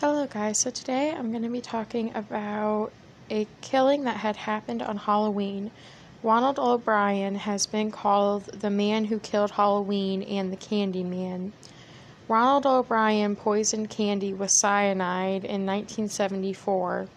Hello, guys. So today I'm going to be talking about a killing that had happened on Halloween. Ronald O'Bryan has been called the man who killed Halloween and the Candy Man. Ronald O'Bryan poisoned Candy with cyanide in 1974.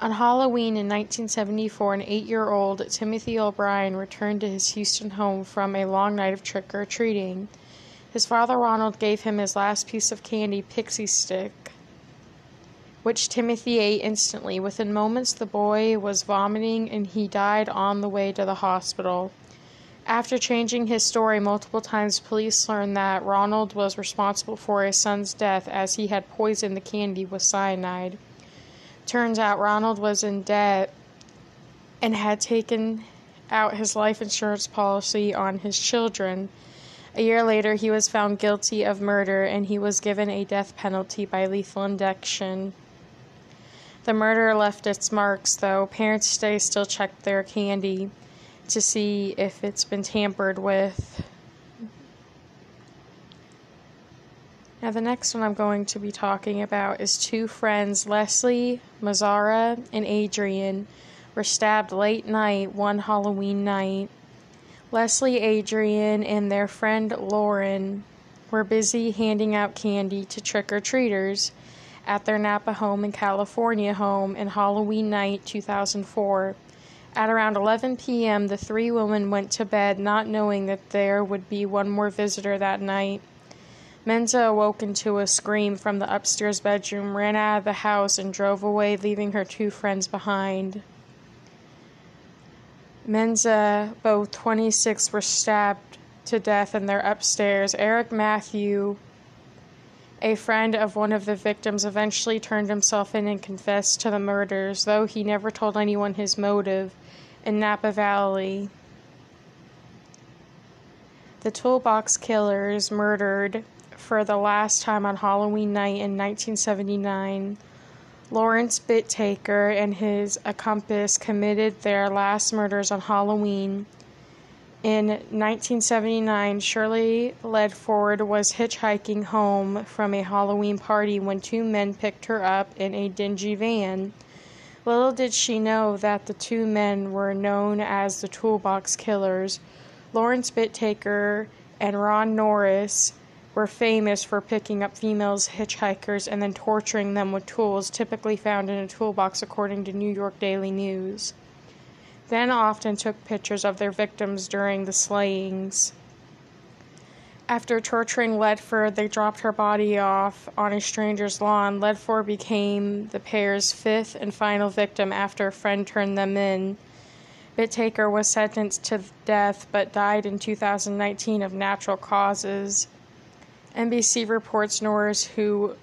On Halloween in 1974, an eight year old Timothy O'Bryan returned to his Houston home from a long night of trick or treating. His father Ronald gave him his last piece of candy, Pixie Stick, which Timothy ate instantly. Within moments, the boy was vomiting and he died on the way to the hospital. After changing his story multiple times, police learned that Ronald was responsible for his son's death as he had poisoned the candy with cyanide. Turns out Ronald was in debt and had taken out his life insurance policy on his children. A year later, he was found guilty of murder and he was given a death penalty by lethal injection. The murder left its marks, though. Parents today still check their candy to see if it's been tampered with. Now, the next one I'm going to be talking about is two friends, Leslie Mazzara and Adrian, were stabbed late night one Halloween night. Leslie, Adrian, and their friend Lauren were busy handing out candy to trick or treaters at their Napa home in California home in Halloween night 2004. At around 11 p.m., the three women went to bed not knowing that there would be one more visitor that night. Menza awoke to a scream from the upstairs bedroom, ran out of the house, and drove away, leaving her two friends behind. Menza, both 26, were stabbed to death in their upstairs. Eric Matthew a friend of one of the victims eventually turned himself in and confessed to the murders, though he never told anyone his motive in Napa Valley. The Toolbox Killers murdered for the last time on Halloween night in 1979. Lawrence Bittaker and his accomplice committed their last murders on Halloween in 1979, Shirley Ledford was hitchhiking home from a Halloween party when two men picked her up in a dingy van. Little did she know that the two men were known as the Toolbox Killers. Lawrence Bittaker and Ron Norris were famous for picking up female hitchhikers and then torturing them with tools typically found in a toolbox, according to New York Daily News then often took pictures of their victims during the slayings. After torturing Ledford, they dropped her body off on a stranger's lawn. Ledford became the pair's fifth and final victim after a friend turned them in. Bittaker was sentenced to death but died in 2019 of natural causes. NBC reports Norris, who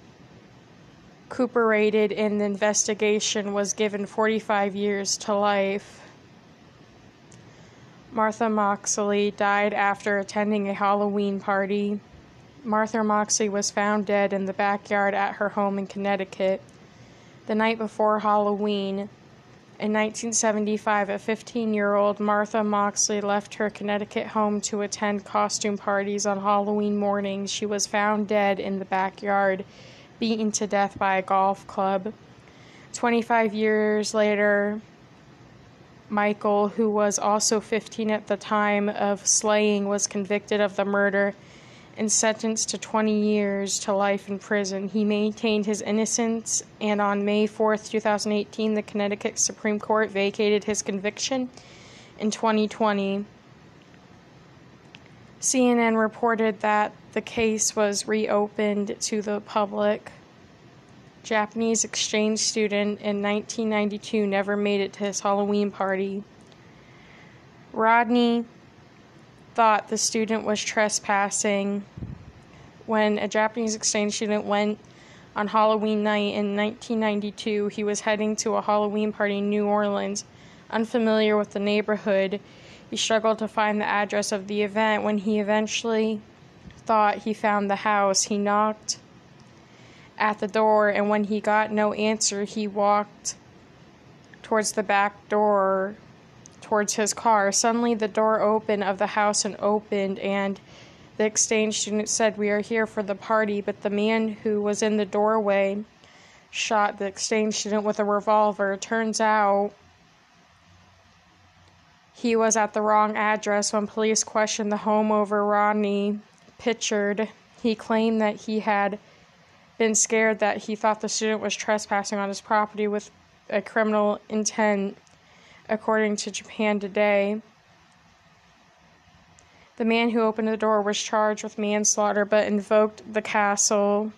cooperated in the investigation, was given 45 years to life. Martha Moxley died after attending a Halloween party. Martha Moxley was found dead in the backyard at her home in Connecticut. The night before Halloween, in 1975, a 15 year old Martha Moxley left her Connecticut home to attend costume parties on Halloween morning. She was found dead in the backyard, beaten to death by a golf club. 25 years later, Michael, who was also 15 at the time of slaying, was convicted of the murder and sentenced to 20 years to life in prison. He maintained his innocence, and on May 4, 2018, the Connecticut Supreme Court vacated his conviction in 2020. CNN reported that the case was reopened to the public. Japanese exchange student in 1992 never made it to his Halloween party. Rodney thought the student was trespassing when a Japanese exchange student went on Halloween night in 1992. He was heading to a Halloween party in New Orleans. Unfamiliar with the neighborhood, he struggled to find the address of the event. When he eventually thought he found the house, he knocked at the door, and when he got no answer, he walked towards the back door, towards his car. Suddenly, the door opened of the house and opened, and the exchange student said, We are here for the party. But the man who was in the doorway shot the exchange student with a revolver. Turns out he was at the wrong address when police questioned the home over Rodney Pitchford. He claimed that he had been scared that he thought the student was trespassing on his property with a criminal intent, according to Japan Today. The man who opened the door was charged with manslaughter but invoked the castle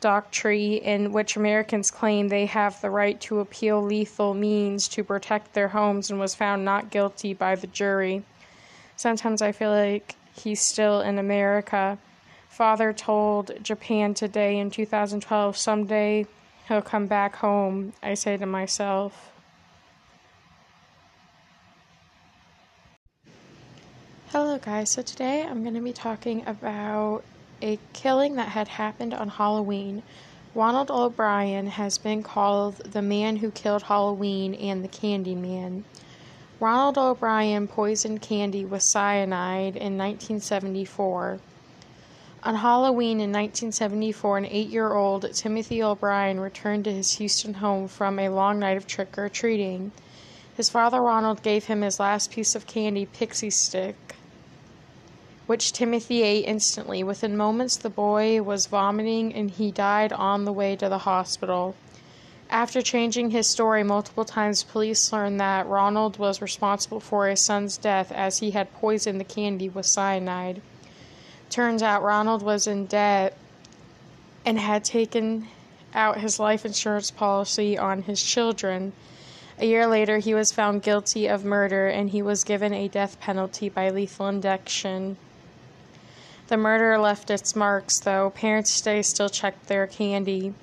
doctrine in which Americans claim they have the right to appeal lethal means to protect their homes and was found not guilty by the jury. Sometimes I feel like he's still in America. Father told Japan Today in 2012, someday he'll come back home, I say to myself. Hello, guys. So today I'm going to be talking about a killing that had happened on Halloween. Ronald O'Bryan has been called the man who killed Halloween and the Candy Man. Ronald O'Bryan poisoned Candy with cyanide in 1974. On Halloween in 1974, an eight year old Timothy O'Bryan returned to his Houston home from a long night of trick or treating. His father Ronald gave him his last piece of candy, Pixie Stick, which Timothy ate instantly. Within moments, the boy was vomiting and he died on the way to the hospital. After changing his story multiple times, police learned that Ronald was responsible for his son's death as he had poisoned the candy with cyanide. Turns out Ronald was in debt and had taken out his life insurance policy on his children. A year later, he was found guilty of murder and he was given a death penalty by lethal injection. The murder left its marks, though. Parents today still check their candy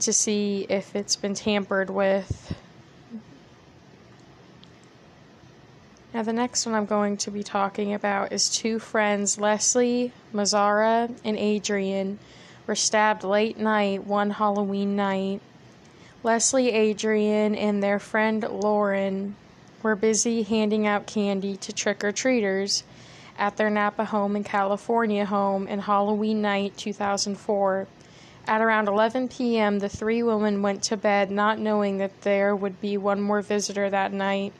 to see if it's been tampered with. Now, the next one I'm going to be talking about is two friends, Leslie Mazzara and Adrian, were stabbed late night one Halloween night. Leslie, Adrian, and their friend Lauren were busy handing out candy to trick or treaters at their Napa home in California home in Halloween night 2004. At around 11 p.m., the three women went to bed not knowing that there would be one more visitor that night.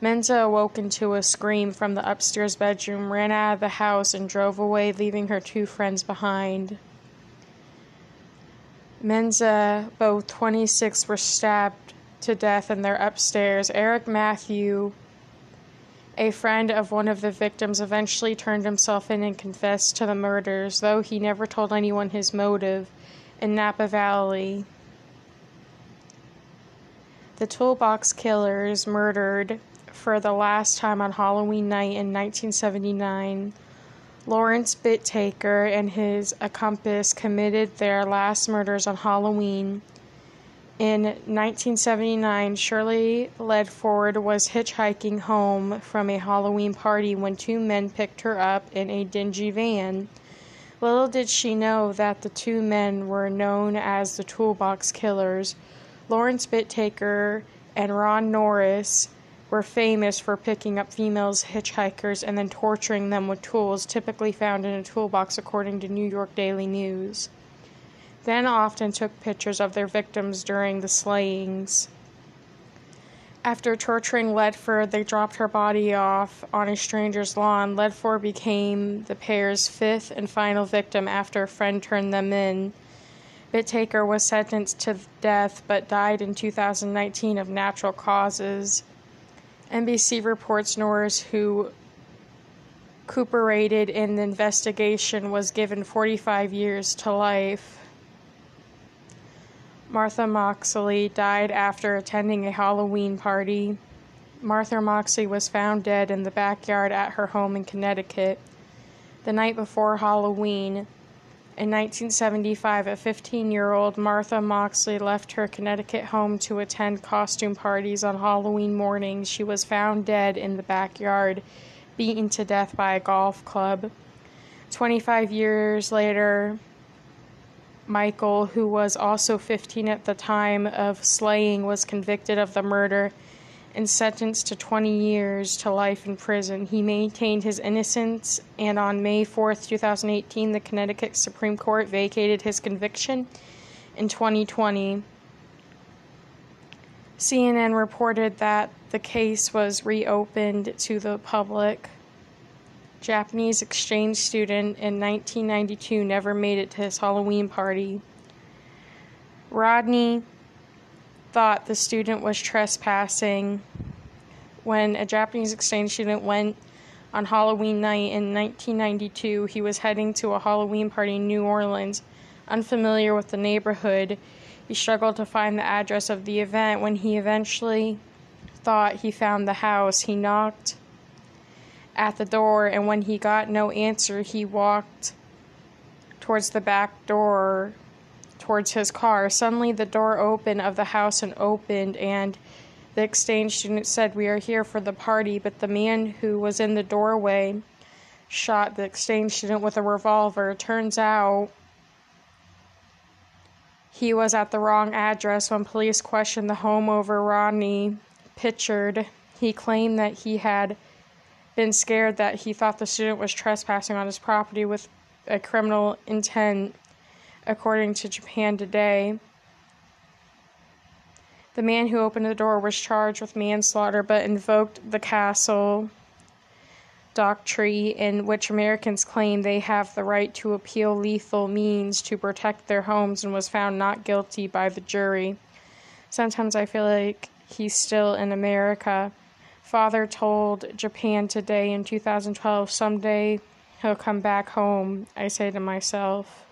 Menza awoke into a scream from the upstairs bedroom, ran out of the house, and drove away, leaving her two friends behind. Menza, both 26, were stabbed to death in their upstairs. Eric Matthew a friend of one of the victims eventually turned himself in and confessed to the murders, though he never told anyone his motive, in Napa Valley. The Toolbox Killers murdered for the last time on Halloween night in 1979. Lawrence Bittaker and his accomplice committed their last murders on Halloween in 1979, Shirley Ledford was hitchhiking home from a Halloween party when two men picked her up in a dingy van. Little did she know that the two men were known as the Toolbox Killers. Lawrence Bittaker and Ron Norris were famous for picking up female hitchhikers and then torturing them with tools typically found in a toolbox, according to New York Daily News then often took pictures of their victims during the slayings. After torturing Ledford, they dropped her body off on a stranger's lawn. Ledford became the pair's fifth and final victim after a friend turned them in. Bittaker was sentenced to death but died in 2019 of natural causes. NBC reports Norris, who cooperated in the investigation, was given 45 years to life. Martha Moxley died after attending a Halloween party. Martha Moxley was found dead in the backyard at her home in Connecticut. The night before Halloween, in 1975, a 15 year old Martha Moxley left her Connecticut home to attend costume parties on Halloween morning. She was found dead in the backyard, beaten to death by a golf club. 25 years later, Michael, who was also 15 at the time of slaying, was convicted of the murder and sentenced to 20 years to life in prison. He maintained his innocence, and on May 4, 2018, the Connecticut Supreme Court vacated his conviction in 2020. CNN reported that the case was reopened to the public. Japanese exchange student in 1992 never made it to his Halloween party. Rodney thought the student was trespassing when a Japanese exchange student went on Halloween night in 1992. He was heading to a Halloween party in New Orleans. Unfamiliar with the neighborhood, he struggled to find the address of the event. When he eventually thought he found the house, he knocked at the door, and when he got no answer, he walked towards the back door, towards his car. Suddenly, the door opened of the house and opened, and the exchange student said, We are here for the party, but the man who was in the doorway shot the exchange student with a revolver. Turns out he was at the wrong address when police questioned the home over Rodney Pritchard. He claimed that he had been scared that he thought the student was trespassing on his property with a criminal intent, according to Japan Today. The man who opened the door was charged with manslaughter but invoked the castle doctrine in which Americans claim they have the right to appeal lethal means to protect their homes and was found not guilty by the jury. Sometimes I feel like he's still in America. Father told Japan Today in 2012, someday he'll come back home, I say to myself.